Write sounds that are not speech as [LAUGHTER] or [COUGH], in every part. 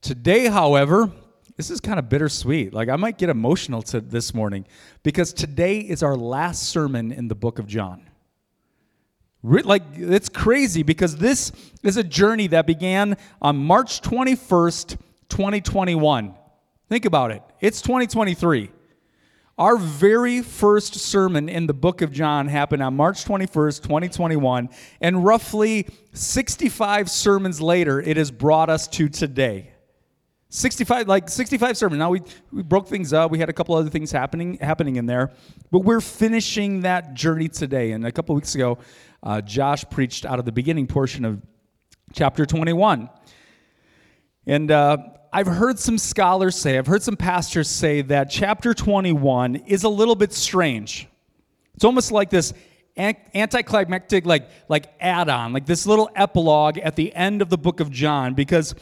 Today, however, this is kind of bittersweet. Like, I might get emotional to this morning because today is our last sermon in the book of John. Like, it's crazy because this is a journey that began on March 21st, 2021. Think about it. It's 2023. Our very first sermon in the book of John happened on March 21st, 2021, and roughly 65 sermons later, it has brought us to today. 65 like 65 sermon now we, we broke things up. We had a couple other things happening happening in there. But we're finishing that journey today. And a couple weeks ago uh, josh preached out of the beginning portion of chapter 21 and uh, i've heard some scholars say i've heard some pastors say that chapter 21 is a little bit strange. It's almost like this anticlimactic like like add-on like this little epilogue at the end of the book of john. Because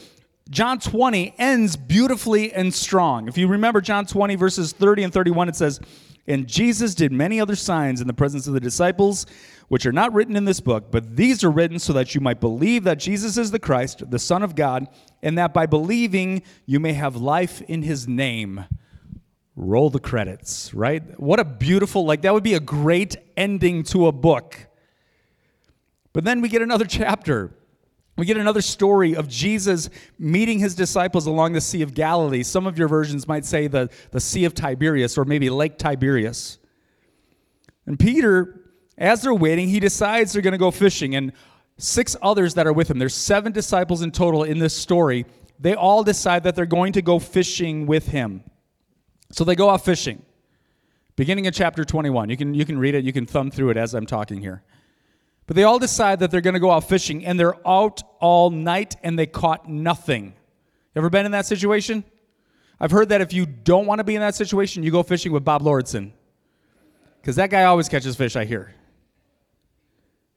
John 20 ends beautifully and strong. If you remember John 20, verses 30 and 31, it says, And Jesus did many other signs in the presence of the disciples, which are not written in this book, but these are written so that you might believe that Jesus is the Christ, the Son of God, and that by believing you may have life in his name. Roll the credits, right? What a beautiful, like, that would be a great ending to a book. But then we get another [LAUGHS] chapter we get another story of Jesus meeting his disciples along the Sea of Galilee. Some of your versions might say the, the Sea of Tiberias or maybe Lake Tiberias. And Peter, as they're waiting, he decides they're going to go fishing. And six others that are with him, there's seven disciples in total in this story, they all decide that they're going to go fishing with him. So they go off fishing. Beginning of chapter 21. You can, you can read it, you can thumb through it as I'm talking here. But they all decide that they're going to go out fishing, and they're out all night and they caught nothing. Ever been in that situation? I've heard that if you don't want to be in that situation, you go fishing with Bob Lordson. Because that guy always catches fish, I hear.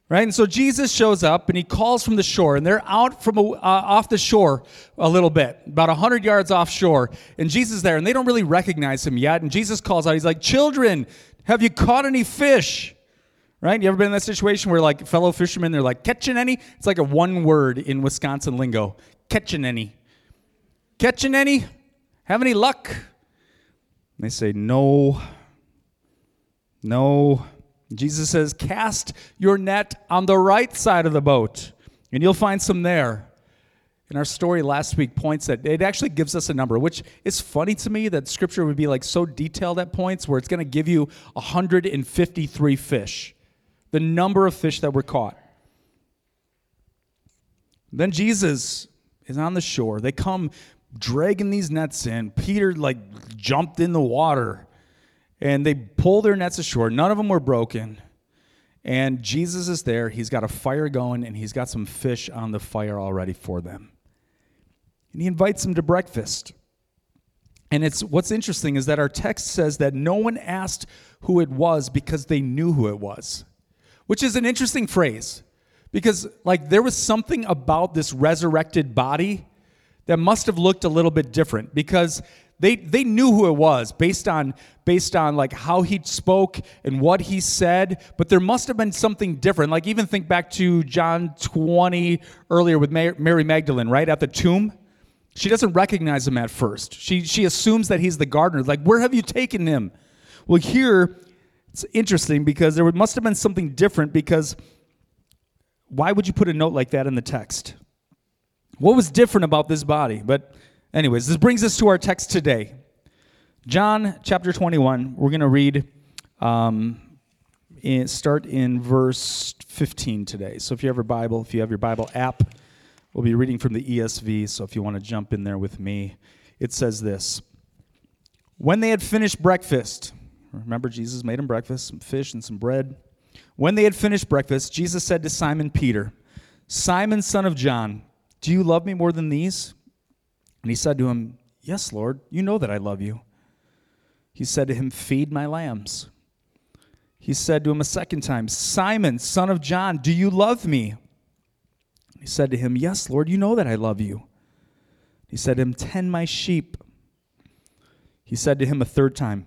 Right? And so Jesus shows up and he calls from the shore, and they're out from uh, off the shore a little bit, about 100 yards offshore. And Jesus is there, and they don't really recognize him yet. And Jesus calls out, He's like, Children, have you caught any fish? Right? You ever been in that situation where like fellow fishermen, they're like, catching any? It's like a one word in Wisconsin lingo. Catching any. Catching any? Have any luck? And they say, no. No. Jesus says, cast your net on the right side of the boat, and you'll find some there. And our story last week points that it actually gives us a number, which is funny to me that scripture would be like so detailed at points where it's going to give you 153 fish the number of fish that were caught. Then Jesus is on the shore. They come dragging these nets in. Peter like jumped in the water and they pull their nets ashore. None of them were broken. And Jesus is there. He's got a fire going and he's got some fish on the fire already for them. And he invites them to breakfast. And it's what's interesting is that our text says that no one asked who it was because they knew who it was which is an interesting phrase. Because like there was something about this resurrected body that must have looked a little bit different. Because they they knew who it was based on based on like how he spoke and what he said. But there must have been something different. Like even think back to john 20 earlier with mary magdalene right at the tomb. She doesn't recognize him at first. She she assumes that he's the gardener. Like where have you taken him? Well here it's interesting because there must have been something different because why would you put a note like that in the text? What was different about this body? But, anyways, this brings us to our text today. John chapter 21, we're going to read, um, in, start in verse 15 today. So if you have your Bible, if you have your Bible app, we'll be reading from the ESV. So if you want to jump in there with me, it says this When they had finished breakfast, Remember, Jesus made him breakfast, some fish and some bread. When they had finished breakfast, Jesus said to Simon Peter, Simon, son of John, do you love me more than these? And he said to him, Yes, Lord, you know that I love you. He said to him, Feed my lambs. He said to him a second time, Simon, son of John, do you love me? He said to him, Yes, Lord, you know that I love you. He said to him, Tend my sheep. He said to him a third time,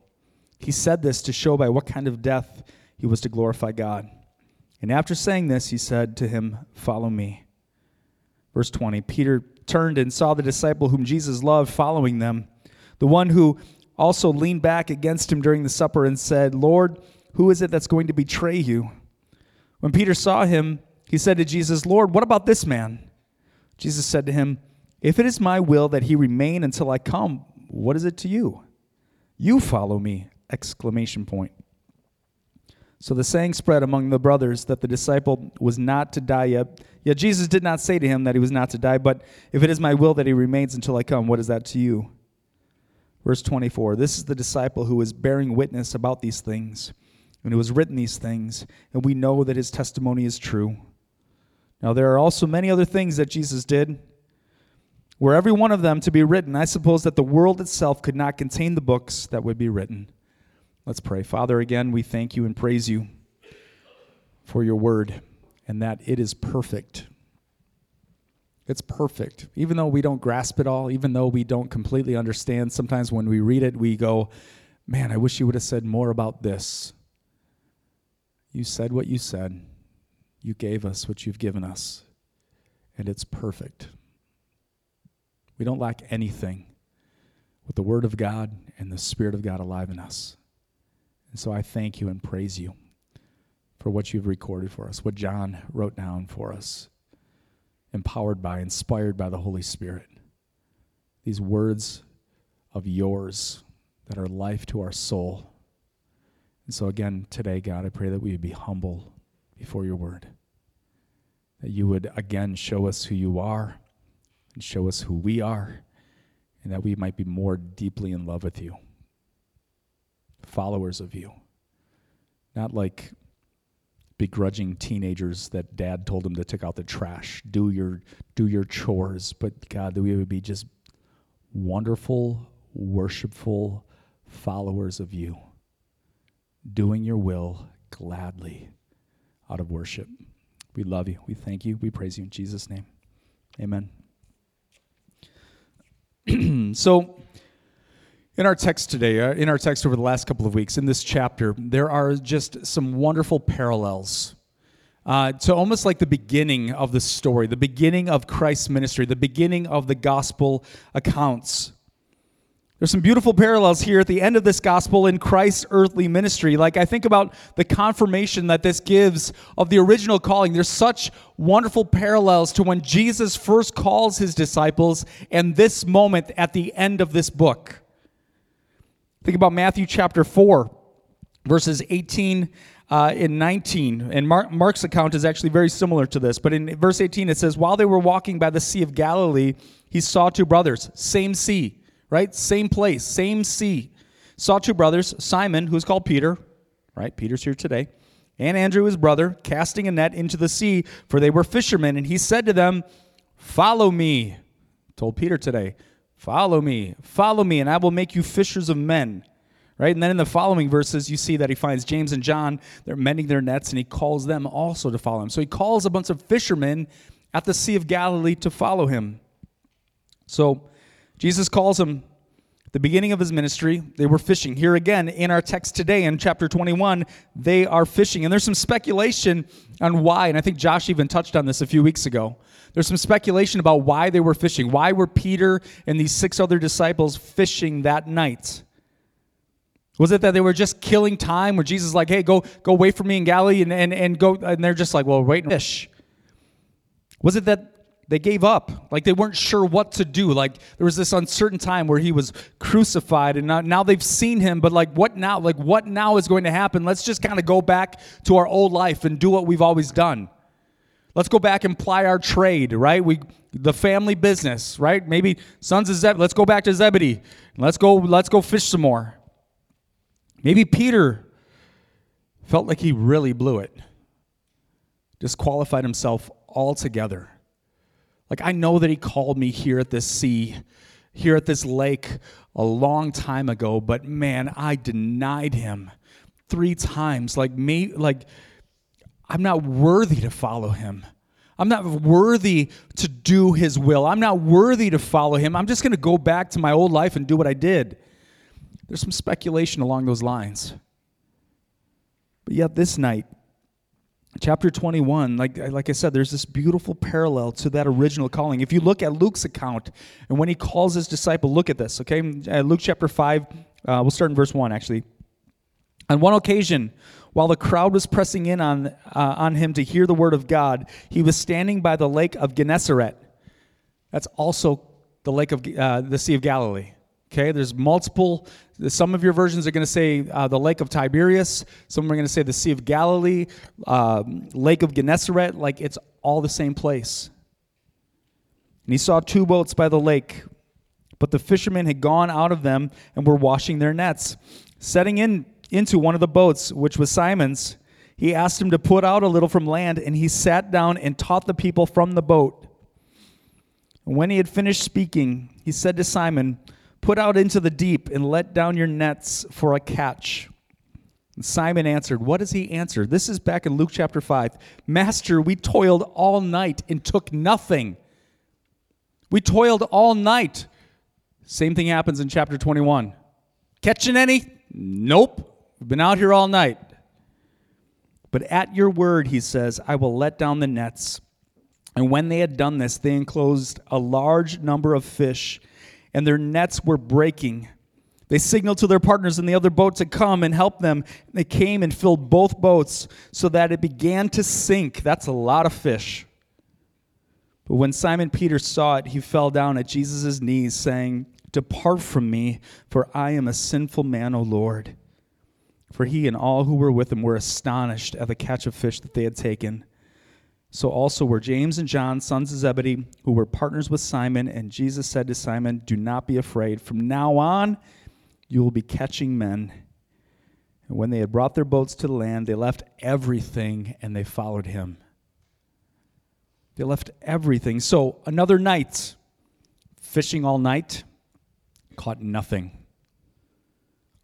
He said this to show by what kind of death he was to glorify God. And after saying this, he said to him, Follow me. Verse 20 Peter turned and saw the disciple whom Jesus loved following them, the one who also leaned back against him during the supper and said, Lord, who is it that's going to betray you? When Peter saw him, he said to Jesus, Lord, what about this man? Jesus said to him, If it is my will that he remain until I come, what is it to you? You follow me! Exclamation point. So the saying spread among the brothers that the disciple was not to die yet. Yet Jesus did not say to him that he was not to die, but if it is my will that he remains until I come, what is that to you? Verse 24 This is the disciple who is bearing witness about these things, and who has written these things, and we know that his testimony is true. Now, there are also many other things that Jesus did. Were every one of them to be written, I suppose that the world itself could not contain the books that would be written. Let's pray. Father, again, we thank you and praise you for your word and that it is perfect. It's perfect. Even though we don't grasp it all, even though we don't completely understand, sometimes when we read it, we go, Man, I wish you would have said more about this. You said what you said, you gave us what you've given us, and it's perfect. We don't lack anything with the Word of God and the Spirit of God alive in us. And so I thank you and praise you for what you've recorded for us, what John wrote down for us empowered by, inspired by the Holy Spirit. These words of yours that are life to our soul. And so, again, today, God, I pray that we would be humble before your word. That you would, again, show us who you are and show us who we are, and that we might be more deeply in love with you, followers of you. Not like begrudging teenagers that dad told them to take out the trash. Do your do your chores, but God, that we would be just wonderful, worshipful followers of you, doing your will gladly out of worship. We love you. We thank you. We praise you in Jesus' name. Amen. [CLEARS THROAT] so in our text today, uh, in our text over the last couple of weeks, in this chapter, there are just some wonderful parallels uh, to almost like the beginning of the story, the beginning of Christ's ministry, the beginning of the gospel accounts. There's some beautiful parallels here at the end of this gospel in Christ's earthly ministry. Like I think about the confirmation that this gives of the original calling. There's such wonderful parallels to when Jesus first calls his disciples and this moment at the end of this book. Think about Matthew chapter 4, verses 18 uh, and 19. And Mark, Mark's account is actually very similar to this. But in verse 18, it says, While they were walking by the Sea of Galilee, he saw two brothers, same sea, right? Same place, same sea. Saw two brothers, Simon, who's called Peter, right? Peter's here today, and Andrew, his brother, casting a net into the sea, for they were fishermen. And he said to them, Follow me. Told Peter today, Follow me, follow me, and I will make you fishers of men. Right? And then in the following verses, you see that he finds James and John, they're mending their nets, and he calls them also to follow him. So he calls a bunch of fishermen at the Sea of Galilee to follow him. So Jesus calls them the beginning of his ministry, they were fishing. Here again, in our text today, in chapter 21, they are fishing. And there's some speculation on why, and I think Josh even touched on this a few weeks ago. There's some speculation about why they were fishing. Why were Peter and these six other disciples fishing that night? Was it that they were just killing time where Jesus like, hey, go, go wait for me in Galilee and, and, and go, and they're just like, well, wait and fish? Was it that they gave up like they weren't sure what to do like there was this uncertain time where he was crucified and now, now they've seen him but like what now like what now is going to happen let's just kind of go back to our old life and do what we've always done Let's go back and ply our trade, right? We the family business, right? Maybe sons of Zebedee. Let's go back to Zebedee. Let's go. Let's go fish some more. Maybe Peter felt like he really blew it. Disqualified himself altogether. Like, I know that He called me here at this sea, here at this lake a long time ago, but man, I denied Him three times. Like, me, like, I'm not worthy to follow Him. I'm not worthy to do His will. I'm not worthy to follow Him. I'm just going to go back to my old life and do what I did. There's some speculation along those lines. But yet, this night, chapter 21 like, like i said there's this beautiful parallel to that original calling. If you look at luke's account and when he calls his disciple look at this okay? Uh, luke chapter 5 uh, we'll start in verse 1 actually. On one occasion while the crowd was pressing in on, uh, on him to hear the word of god he was standing by the lake of gennesaret. That's also the lake of uh, the sea of galilee Okay, there's multiple. Some of your versions are going to say uh, the Lake of Tiberias. Some are going to say the Sea of Galilee, uh, Lake of Gennesaret. Like it's all the same place. And he saw two boats by the lake, but the fishermen had gone out of them and were washing their nets. Setting in into one of the boats, which was Simon's, he asked him to put out a little from land, and he sat down and taught the people from the boat. And when he had finished speaking, he said to Simon, Put out into the deep and let down your nets for a catch. And Simon answered, What does he answer? This is back in Luke chapter 5. Master, we toiled all night and took nothing. We toiled all night. Same thing happens in chapter 21. Catching any? Nope. We've been out here all night. But at your word, he says, I will let down the nets. And when they had done this, they enclosed a large number of fish and their nets were breaking. They signaled to their partners in the other boat to come and help them. They came and filled both boats so that it began to sink. That's a lot of fish. But when Simon Peter saw it, he fell down at Jesus' knees, saying, Depart from me, for I am a sinful man, O Lord. For he and all who were with him were astonished at the catch of fish that they had taken. So also were James and John, sons of Zebedee, who were partners with Simon. And Jesus said to Simon, Do not be afraid. From now on, you will be catching men. And when they had brought their boats to the land, they left everything and they followed him. They left everything. So another night, fishing all night, caught nothing.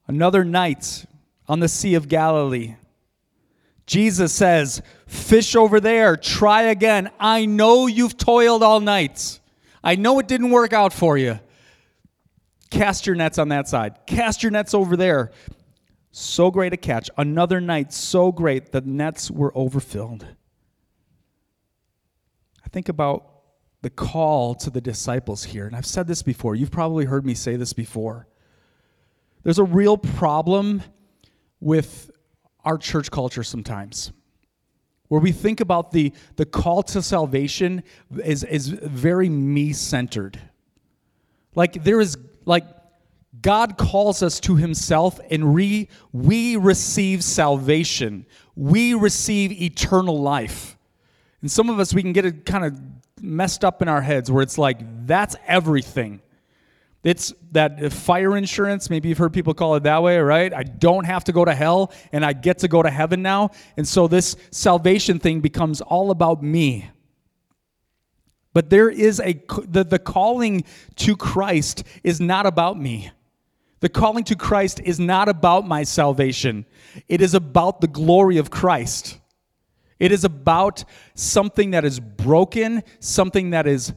Another night on the Sea of Galilee, Jesus says, Fish over there, try again. I know you've toiled all night. I know it didn't work out for you. Cast your nets on that side, cast your nets over there. So great a catch. Another night, so great, the nets were overfilled. I think about the call to the disciples here, and I've said this before. You've probably heard me say this before. There's a real problem with our church culture sometimes where we think about the, the call to salvation is, is very me centered. Like there is, like, God calls us to himself and we, we receive salvation. We receive eternal life. And some of us, we can get it kind of messed up in our heads where it's like, that's everything. It's that fire insurance. Maybe you've heard people call it that way, right? I don't have to go to hell and I get to go to heaven now. And so this salvation thing becomes all about me. But there is a, the, the calling to Christ is not about me. The calling to Christ is not about my salvation, it is about the glory of Christ. It is about something that is broken, something that is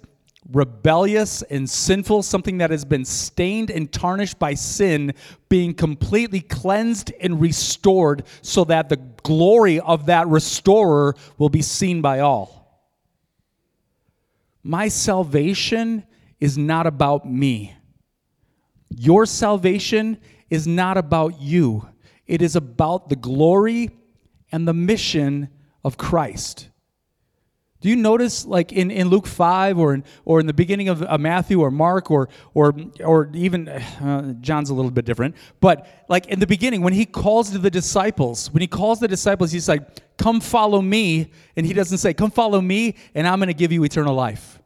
rebellious and sinful, something that has been stained and tarnished by sin, being completely cleansed and restored so that the glory of that restorer will be seen by all. My salvation is not about me. Your salvation is not about you. It is about the glory and the mission of Christ. Do you notice, like in, in Luke 5 or in, or in the beginning of uh, Matthew or Mark or, or, or even uh, John's a little bit different, but like in the beginning, when he calls to the disciples, when he calls the disciples, he's like, Come follow me. And he doesn't say, Come follow me, and I'm going to give you eternal life.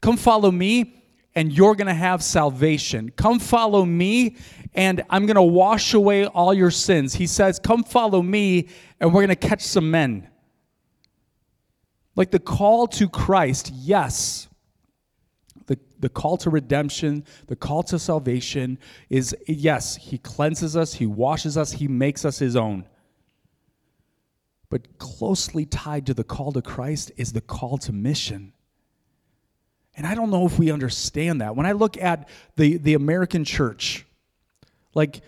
Come follow me, and you're going to have salvation. Come follow me, and I'm going to wash away all your sins. He says, Come follow me, and we're going to catch some men. Like the call to Christ, yes, the the call to redemption, the call to salvation is yes, He cleanses us, He washes us, He makes us His own. But closely tied to the call to Christ is the call to mission. And I don't know if we understand that. When I look at the, the American church, like,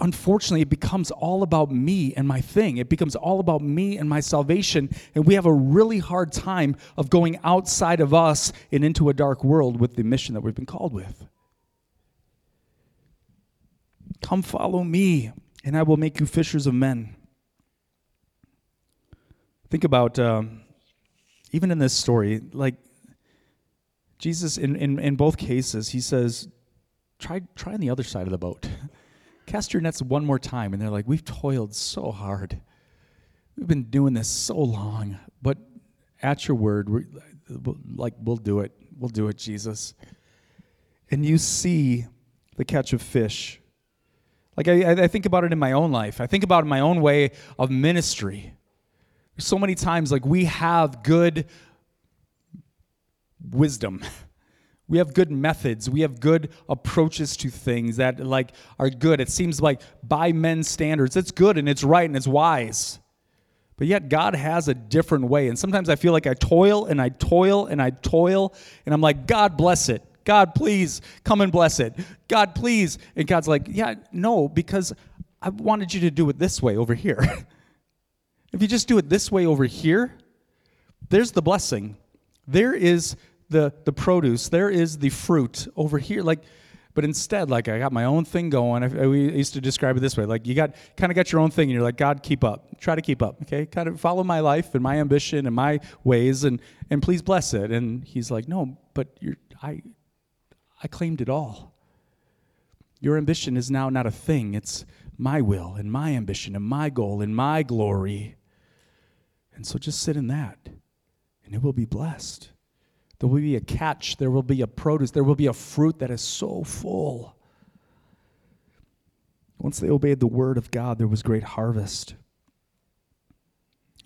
unfortunately, it becomes all about me and my thing. It becomes all about me and my salvation. And we have a really hard time of going outside of us and into a dark world with the mission that we've been called with. Come follow me, and I will make you fishers of men. Think about, um, even in this story, like, Jesus, in, in, in both cases, he says, try, try on the other side of the boat. [LAUGHS] Cast your nets one more time. And they're like, we've toiled so hard. We've been doing this so long. But at your word, like, we'll do it. We'll do it, Jesus. And you see the catch of fish. Like, I, I think about it in my own life. I think about my own way of ministry. So many times, like, we have good wisdom. [LAUGHS] We have good methods. We have good approaches to things that like are good. It seems like by men's standards, it's good and it's right and it's wise. But yet God has a different way. And sometimes I feel like I toil and I toil and I toil and I'm like, God bless it. God, please come and bless it. God, please. And God's like, yeah, no, because I wanted you to do it this way over here. [LAUGHS] if you just do it this way over here, there's the blessing. There is the, the produce, there is the fruit over here. Like, but instead, like I got my own thing going. I, I, we used to describe it this way: like you got kind of got your own thing, and you're like, God, keep up. Try to keep up, okay? Kind of follow my life and my ambition and my ways, and and please bless it. And He's like, No, but you're I, I claimed it all. Your ambition is now not a thing; it's my will and my ambition and my goal and my glory. And so, just sit in that, and it will be blessed. There will be a catch, there will be a produce, there will be a fruit that is so full. Once they obeyed the word of God, there was great harvest.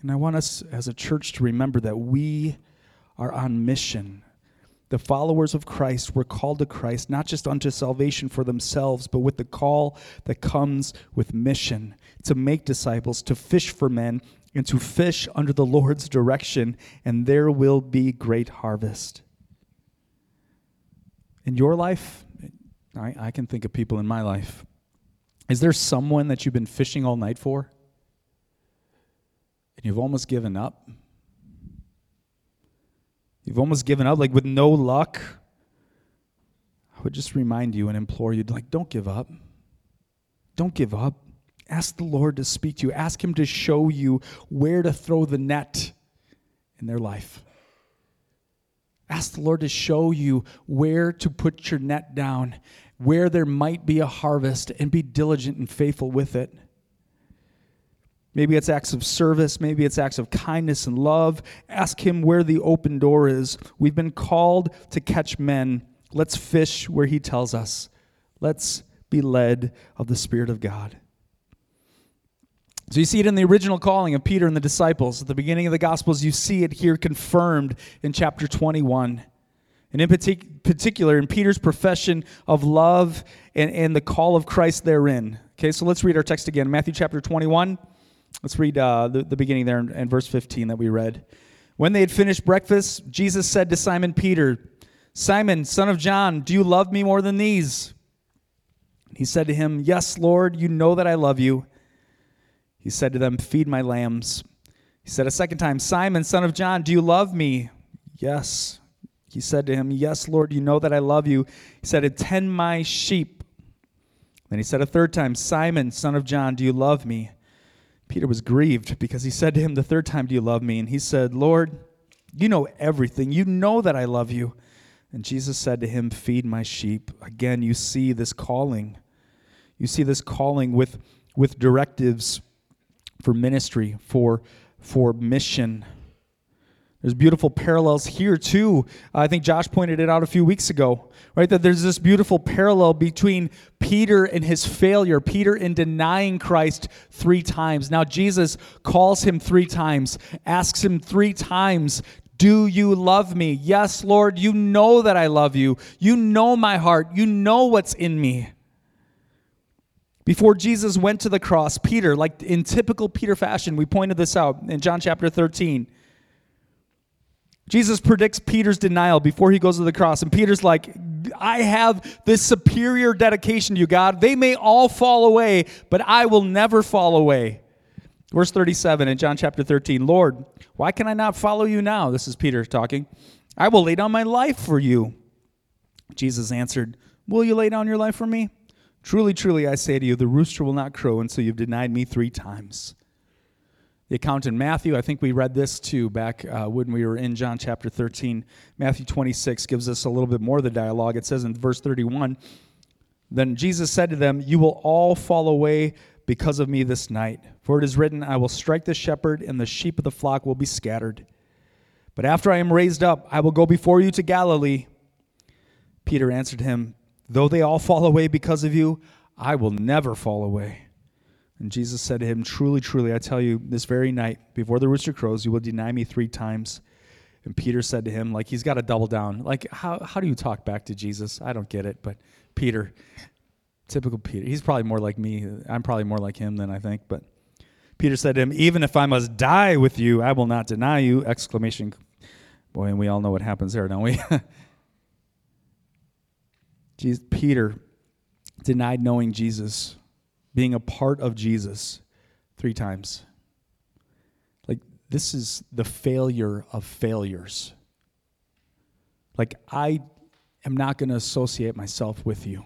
And I want us as a church to remember that we are on mission. The followers of Christ were called to Christ not just unto salvation for themselves, but with the call that comes with mission to make disciples, to fish for men, and to fish under the Lord's direction, and there will be great harvest. In your life, I, I can think of people in my life. Is there someone that you've been fishing all night for? And you've almost given up? You've almost given up, like with no luck? I would just remind you and implore you, like, don't give up. Don't give up. Ask the Lord to speak to you. Ask Him to show you where to throw the net in their life. Ask the Lord to show you where to put your net down, where there might be a harvest, and be diligent and faithful with it. Maybe it's acts of service. Maybe it's acts of kindness and love. Ask Him where the open door is. We've been called to catch men. Let's fish where He tells us. Let's be led of the Spirit of God. So you see it in the original calling of Peter and the disciples. At the beginning of the Gospels, you see it here confirmed in chapter 21. And in partic- particular, in Peter's profession of love and, and the call of Christ therein. Okay, so let's read our text again Matthew chapter 21. Let's read uh, the, the beginning there in verse 15 that we read. When they had finished breakfast, Jesus said to Simon Peter, Simon, son of John, do you love me more than these? He said to him, Yes, Lord, you know that I love you. He said to them, Feed my lambs. He said a second time, Simon, son of John, do you love me? Yes. He said to him, Yes, Lord, you know that I love you. He said, Attend my sheep. Then he said a third time, Simon, son of John, do you love me? Peter was grieved because he said to him the third time, Do you love me? And he said, Lord, you know everything. You know that I love you. And Jesus said to him, Feed my sheep. Again, you see this calling. You see this calling with, with directives for ministry, for, for mission. There's beautiful parallels here too. I think Josh pointed it out a few weeks ago, right? That there's this beautiful parallel between Peter and his failure, Peter in denying Christ three times. Now Jesus calls him three times, asks him three times, Do you love me? Yes, Lord, you know that I love you. You know my heart. You know what's in me. Before Jesus went to the cross, Peter, like in typical Peter fashion, we pointed this out in John chapter 13. Jesus predicts Peter's denial before he goes to the cross. And Peter's like, I have this superior dedication to you, God. They may all fall away, but I will never fall away. Verse 37 in John chapter 13 Lord, why can I not follow you now? This is Peter talking. I will lay down my life for you. Jesus answered, Will you lay down your life for me? Truly, truly, I say to you, the rooster will not crow until you've denied me three times. The account in Matthew, I think we read this too back uh, when we were in John chapter 13. Matthew 26 gives us a little bit more of the dialogue. It says in verse 31 Then Jesus said to them, You will all fall away because of me this night. For it is written, I will strike the shepherd, and the sheep of the flock will be scattered. But after I am raised up, I will go before you to Galilee. Peter answered him, Though they all fall away because of you, I will never fall away. And Jesus said to him, Truly, truly, I tell you, this very night, before the rooster crows, you will deny me three times. And Peter said to him, like he's got to double down. Like, how, how do you talk back to Jesus? I don't get it. But Peter, Typical Peter. He's probably more like me. I'm probably more like him than I think. But Peter said to him, Even if I must die with you, I will not deny you. Exclamation. Boy, and we all know what happens there, don't we? [LAUGHS] Jesus, Peter denied knowing Jesus, being a part of Jesus three times. Like, this is the failure of failures. Like, I am not going to associate myself with you.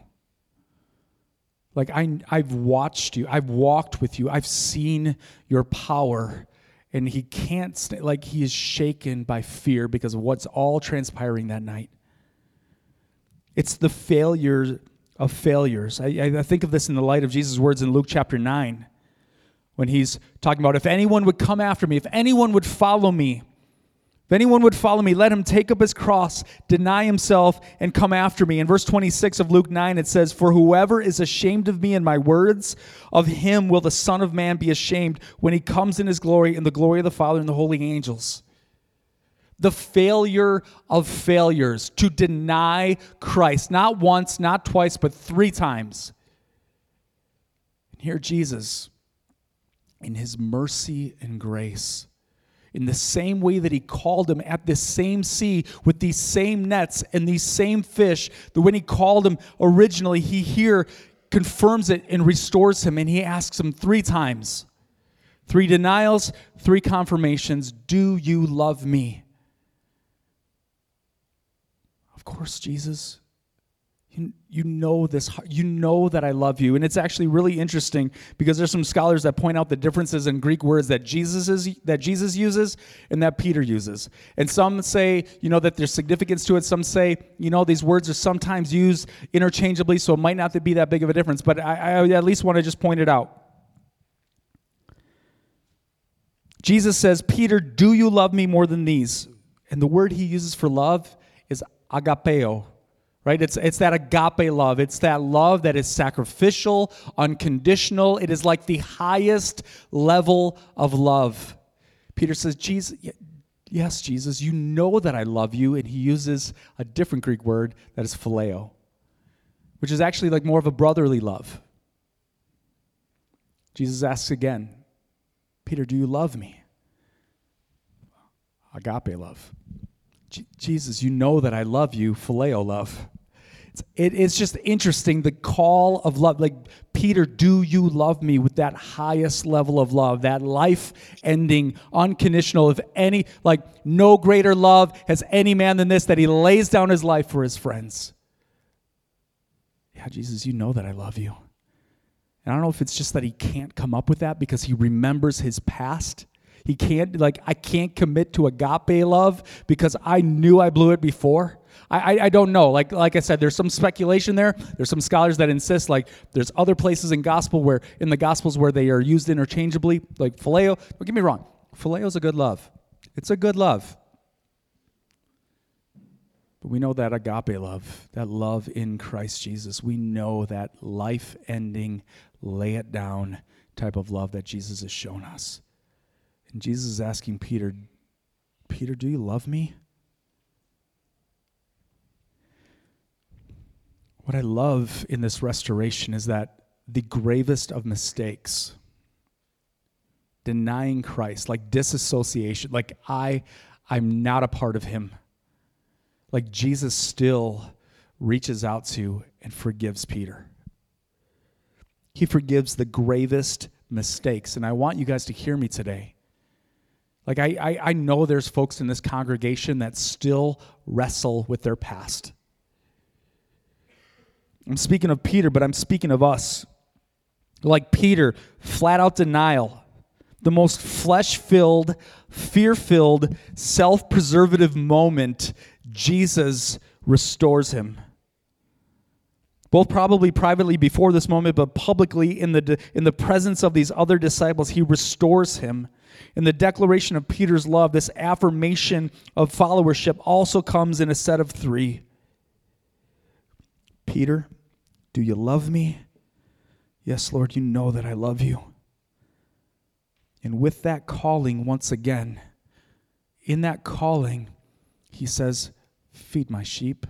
Like I, I've watched you, I've walked with you, I've seen your power. And he can't, st- like, he is shaken by fear because of what's all transpiring that night. It's the failure of failures. I, I think of this in the light of Jesus' words in Luke chapter 9 when he's talking about if anyone would come after me, if anyone would follow me, if anyone would follow me, let him take up his cross, deny himself, and come after me. In verse 26 of Luke 9, it says, For whoever is ashamed of me and my words, of him will the Son of Man be ashamed when he comes in his glory, in the glory of the Father and the holy angels. The failure of failures to deny Christ, not once, not twice, but three times. And here, Jesus, in his mercy and grace, in the same way that he called him at this same sea with these same nets and these same fish, that when he called him originally, he here confirms it and restores him. And he asks him three times three denials, three confirmations Do you love me? Of course, Jesus. You, you know this you know that i love you. And it's actually really interesting because there's some scholars that point out the differences in greek words that jesus is that jesus uses and that peter uses. And some say you know that there's significance to it. Some say you know these words are sometimes used interchangeably so it might not be that big of a difference. But i, I at least want to just point it out. Jesus says peter do you love me more than these? And the word he uses for love agapeo right? It's, it's that agape love. It's that love that is sacrificial, unconditional. It is like the highest level of love. Peter says, Jesus, yes, Jesus, you know that I love you. And he uses a different Greek word that is phileo, which is actually like more of a brotherly love. Jesus asks again, Peter, do you love me? Agape love. Jesus, you know that I love you, phileo love. It's, it's just interesting the call of love. Like, Peter, do you love me with that highest level of love, that life ending, unconditional, if any, like, no greater love has any man than this, that he lays down his life for his friends. Yeah, Jesus, you know that I love you. And I don't know if it's just that he can't come up with that because he remembers his past he can't, like, I can't commit to agape love because I knew I blew it before. I, I, I, don't know. Like, like I said, there's some speculation there. There's some scholars that insist, like, there's other places in gospel where, in the gospels where they are used interchangeably, like phileo. Don't get me wrong. Phileo is a good love. It's a good love. But we know that agape love, that love in Christ Jesus, we know that life ending, lay it down type of love that Jesus has shown us. And Jesus is asking Peter, Peter, do you love me? What I love in this restoration is that the gravest of mistakes, denying Christ, like disassociation, like I, I'm not a part of him, like Jesus still reaches out to and forgives Peter. He forgives the gravest mistakes. And I want you guys to hear me today. Like, I, I, I, know there's folks in this congregation that still wrestle with their past. I'm speaking of Peter, but I'm speaking of us. Like Peter, flat out denial, the most flesh filled, fear filled, self preservative moment, Jesus restores him both probably privately before this moment, but publicly in the, in the presence of these other disciples, he restores him. In the declaration of Peter's love, this affirmation of followership also comes in a set of three Peter, do you love me? Yes, Lord, you know that I love you. And with that calling, once again, in that calling, he says, Feed my sheep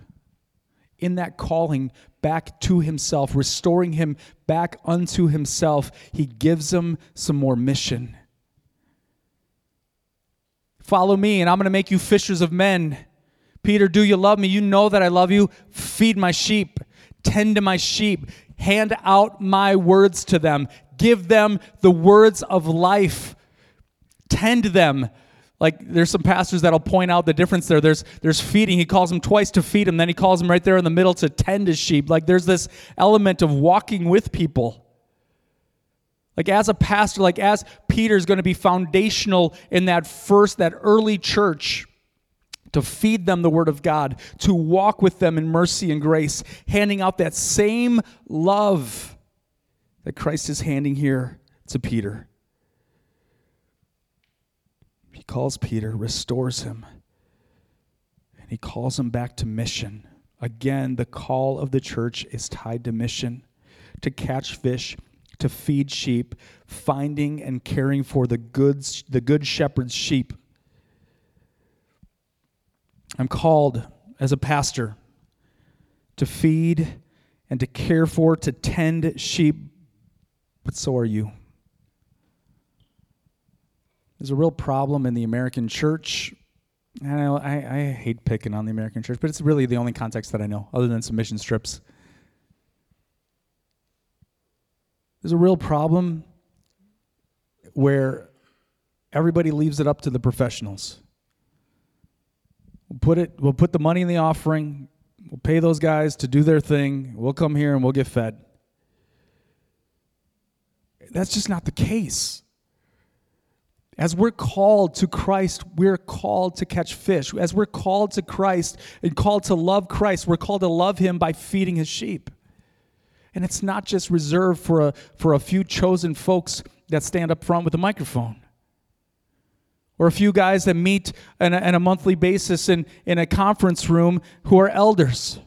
in that calling back to himself, restoring him back unto himself, he gives him some more mission. Follow me, and I'm going to make you fishers of men. Peter, do you love me? You know that I love you. Feed my sheep, tend to my sheep, hand out my words to them, give them the words of life, tend them like there's some pastors that'll point out the difference there. There's there's feeding. He calls them twice to feed them. Then he calls them right there in the middle to tend his sheep. Like there's this element of walking with people. Like as a pastor, like as Peter's going to be foundational in that first, that early church to feed them the word of God, to walk with them in mercy and grace, handing out that same love that Christ is handing here to Peter. He calls Peter, restores him, and he calls him back to mission. Again, the call of the church is tied to mission to catch fish, to feed sheep, finding and caring for the good, the good shepherd's sheep. I'm called as a pastor to feed and to care for, to tend sheep, but so are you. There's a real problem in the American church. And I, I, I hate picking on the American church, but it's really the only context that I know, other than some mission trips. There's a real problem where everybody leaves it up to the professionals. We'll put it we'll put the money in the offering, we'll pay those guys to do their thing, we'll come here and we'll get fed. That's just not the case. As we're called to Christ, we're called to catch fish. As we're called to Christ and called to love Christ, we're called to love Him by feeding His sheep. And it's not just reserved for a, for a few chosen folks that stand up front with a microphone or a few guys that meet on a, on a monthly basis in, in a conference room who are elders.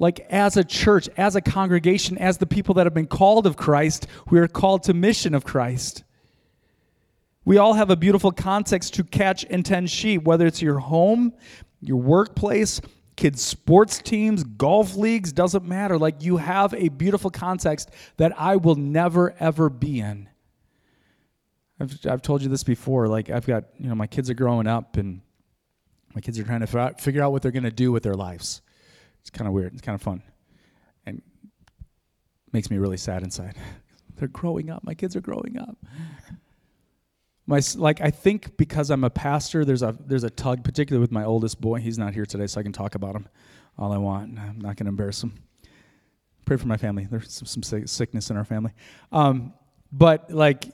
Like, as a church, as a congregation, as the people that have been called of Christ, we are called to mission of Christ. We all have a beautiful context to catch and tend sheep, whether it's your home, your workplace, kids' sports teams, golf leagues, doesn't matter. Like you have a beautiful context that I will never, ever be in. I've, I've told you this before. Like I've got, you know, my kids are growing up and my kids are trying to figure out what they're going to do with their lives. It's kind of weird. It's kind of fun. And makes me really sad inside. [LAUGHS] they're growing up. My kids are growing up my like I think because I'm a pastor, there's a there's a tug, particularly with my oldest boy. He's not here today, so I can talk about him all I want. I'm not going to embarrass him. Pray for my family. There's some, some sickness in our family, um, but like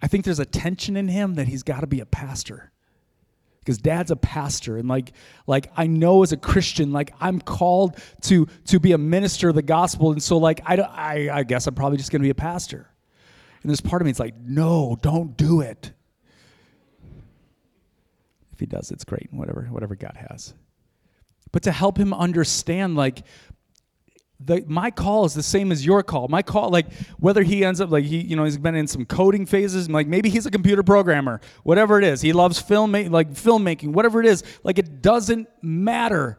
I think there's a tension in him that he's got to be a pastor because dad's a pastor and like like i know as a christian like i'm called to to be a minister of the gospel and so like i i, I guess i'm probably just going to be a pastor and there's part of me it's like no don't do it if he does, it's great. Whatever, whatever God has. But to help him understand, like, the, my call is the same as your call. My call, like whether he ends up like he, you know, he's been in some coding phases, like maybe he's a computer programmer, whatever it is. He loves film, like filmmaking, whatever it is. Like it doesn't matter.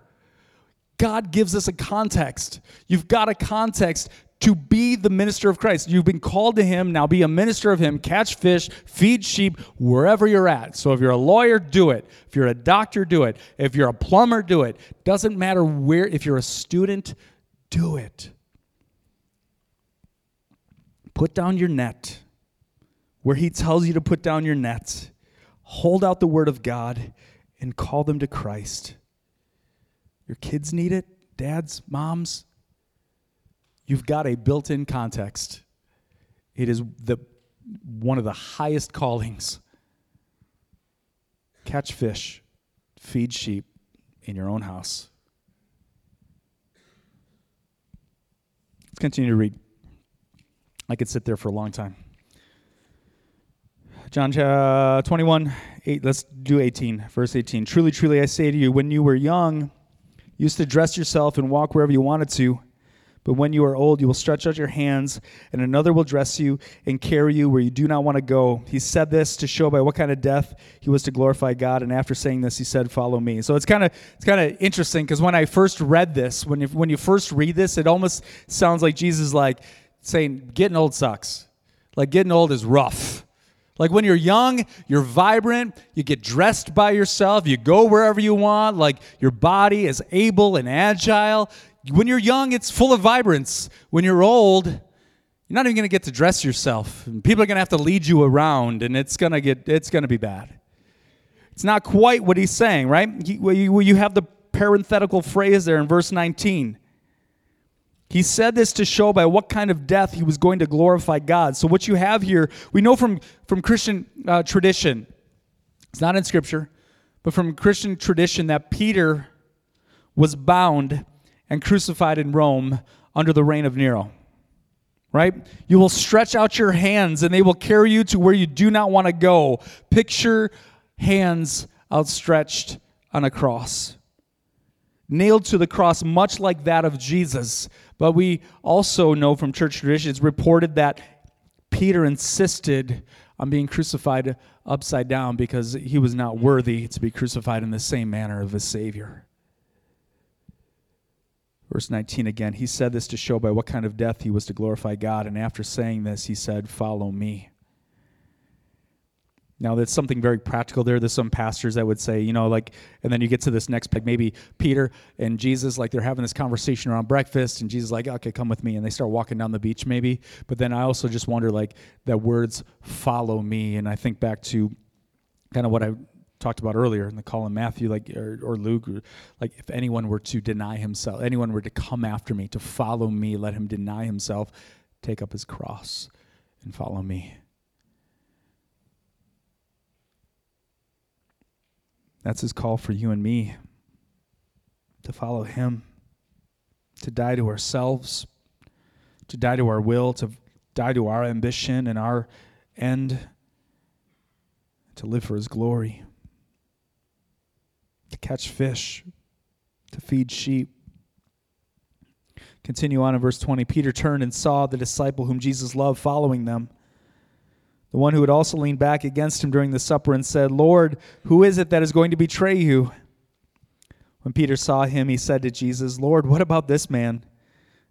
God gives us a context. You've got a context to be the minister of Christ. You've been called to Him. Now be a minister of Him. Catch fish, feed sheep, wherever you're at. So if you're a lawyer, do it. If you're a doctor, do it. If you're a plumber, do it. Doesn't matter where. If you're a student, do it. Put down your net where He tells you to put down your net. Hold out the Word of God and call them to Christ. Your kids need it, dads, moms. You've got a built in context. It is the, one of the highest callings. Catch fish, feed sheep in your own house. Let's continue to read. I could sit there for a long time. John uh, 21, 8, let's do 18, verse 18. Truly, truly, I say to you, when you were young, you used to dress yourself and walk wherever you wanted to. But when you are old, you will stretch out your hands, and another will dress you and carry you where you do not want to go. He said this to show by what kind of death he was to glorify God. And after saying this, he said, "Follow me." So it's kind of it's kind of interesting because when I first read this, when you, when you first read this, it almost sounds like Jesus like saying, "Getting old sucks." Like getting old is rough. Like when you're young, you're vibrant, you get dressed by yourself, you go wherever you want, like your body is able and agile. When you're young, it's full of vibrance. When you're old, you're not even going to get to dress yourself. People are going to have to lead you around, and it's going to get it's going to be bad. It's not quite what he's saying, right? You have the parenthetical phrase there in verse 19. He said this to show by what kind of death he was going to glorify God. So, what you have here, we know from, from Christian uh, tradition, it's not in Scripture, but from Christian tradition that Peter was bound and crucified in Rome under the reign of Nero. Right? You will stretch out your hands and they will carry you to where you do not want to go. Picture hands outstretched on a cross. Nailed to the cross, much like that of Jesus. But we also know from church tradition, it's reported that Peter insisted on being crucified upside down because he was not worthy to be crucified in the same manner of his Savior. Verse 19 again, he said this to show by what kind of death he was to glorify God. And after saying this, he said, Follow me. Now, that's something very practical there. There's some pastors that would say, you know, like, and then you get to this next peg, maybe Peter and Jesus, like they're having this conversation around breakfast, and Jesus, like, okay, come with me. And they start walking down the beach, maybe. But then I also just wonder, like, that words follow me. And I think back to kind of what I talked about earlier in the call in Matthew, like or, or Luke, or, like if anyone were to deny himself, anyone were to come after me, to follow me, let him deny himself, take up his cross, and follow me. That's his call for you and me to follow him, to die to ourselves, to die to our will, to die to our ambition and our end, to live for his glory to catch fish, to feed sheep. Continue on in verse 20. Peter turned and saw the disciple whom Jesus loved following them. The one who had also leaned back against him during the supper and said, Lord, who is it that is going to betray you? When Peter saw him, he said to Jesus, Lord, what about this man?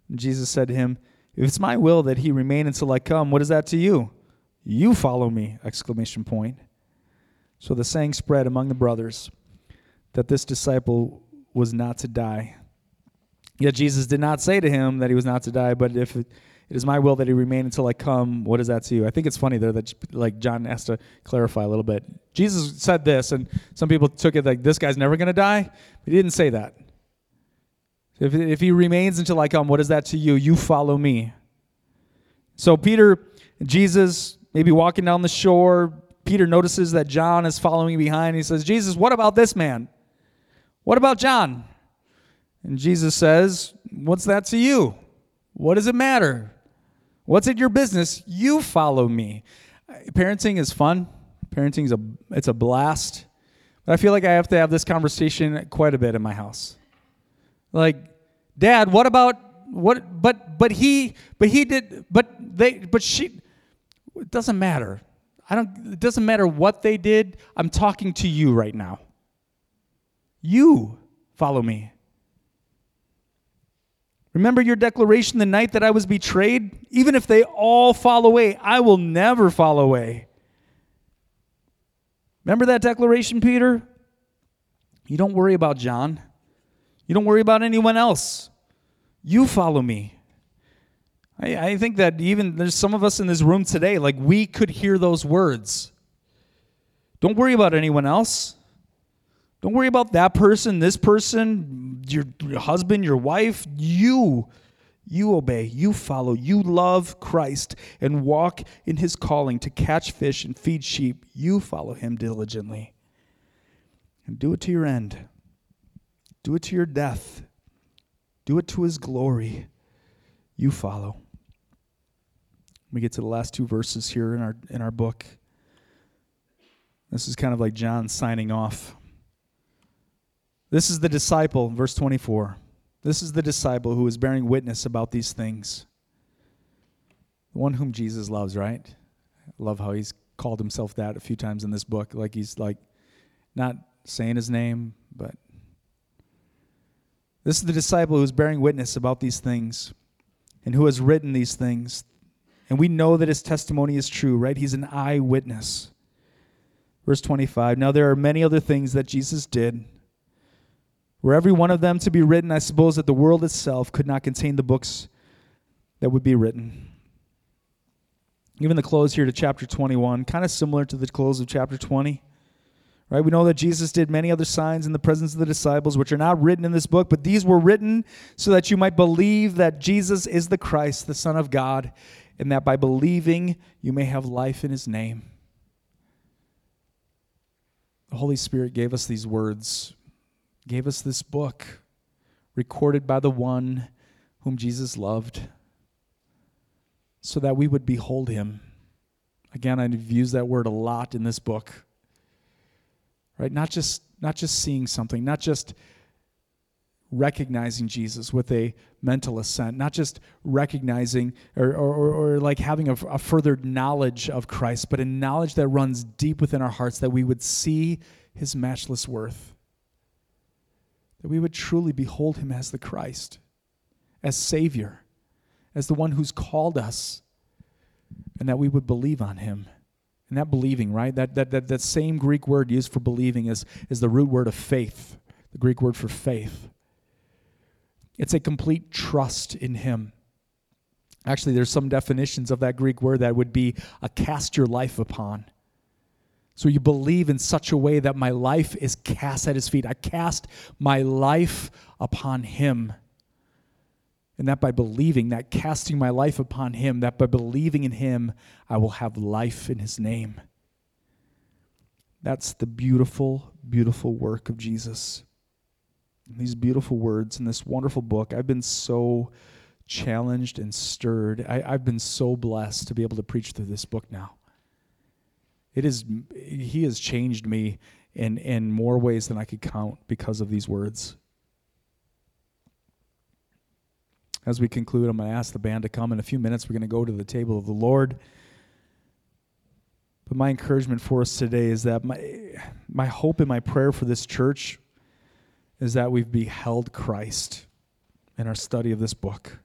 And Jesus said to him, If it's my will that he remain until I come, what is that to you? You follow me! Exclamation point. So the saying spread among the brothers that this disciple was not to die. Yet Jesus did not say to him that he was not to die, but if it, it is my will that he remain until I come, what is that to you? I think it's funny there that like John has to clarify a little bit. Jesus said this, and some people took it like this guy's never going to die, he didn't say that. If, if he remains until I come, what is that to you? You follow me. So Peter, Jesus, maybe walking down the shore, Peter notices that John is following behind. He says, Jesus, what about this man? What about John? And Jesus says, What's that to you? What does it matter? What's it your business? You follow me. Parenting is fun. Parenting is a it's a blast. But I feel like I have to have this conversation quite a bit in my house. Like, Dad, what about what but but he but he did but they but she it doesn't matter. I don't it doesn't matter what they did. I'm talking to you right now. You follow me. Remember your declaration the night that I was betrayed? Even if they all fall away, I will never fall away. Remember that declaration, Peter? You don't worry about John. You don't worry about anyone else. You follow me. I, I think that even there's some of us in this room today, like we could hear those words. Don't worry about anyone else. Don't worry about that person, this person, your, your husband, your wife. You, you obey, you follow, you love Christ and walk in his calling to catch fish and feed sheep. You follow him diligently. And do it to your end. Do it to your death. Do it to his glory. You follow. We get to the last two verses here in our in our book. This is kind of like John signing off. This is the disciple, verse 24. This is the disciple who is bearing witness about these things. The one whom Jesus loves, right? I love how he's called himself that a few times in this book. Like he's like not saying his name, but this is the disciple who is bearing witness about these things and who has written these things. And we know that his testimony is true, right? He's an eyewitness. Verse 25 Now there are many other things that Jesus did were every one of them to be written, I suppose that the world itself could not contain the books that would be written. Even the close here to chapter 21, kind of similar to the close of chapter 20. Right? We know that Jesus did many other signs in the presence of the disciples, which are not written in this book, but these were written so that you might believe that Jesus is the Christ, the Son of God, and that by believing you may have life in his name. The Holy Spirit gave us these words gave us this book recorded by the one whom Jesus loved so that we would behold him. Again, I've used that word a lot in this book. Right? Not just not just seeing something, not just recognizing Jesus with a mental assent, not just recognizing or, or, or, like having a, a, further knowledge of Christ, but a knowledge that runs deep within our hearts that we would see his matchless worth that we would truly behold him as the Christ, as Savior, as the one who's called us, and that we would believe on him. And that believing, right? That, that, that, that same Greek word used for believing is, is the root word of faith, the Greek word for faith. It's a complete trust in him. Actually, there's some definitions of that Greek word that would be a cast your life upon. So you believe in such a way that my life is cast at his feet. I cast my life upon him. And that by believing, that casting my life upon him, that by believing in him, I will have life in his name. That's the beautiful, beautiful work of Jesus. These beautiful words in this wonderful book. I've been so challenged and stirred. I, have been so blessed to be able to preach through this book now. It is he has changed me in in more ways than I could count because of these words. As we conclude, I'm going to ask the band to come. In a few minutes, we're going to go to the table of the Lord. But my encouragement for us today is that my, my hope and my prayer for this church is that we've beheld Christ in our study of this book.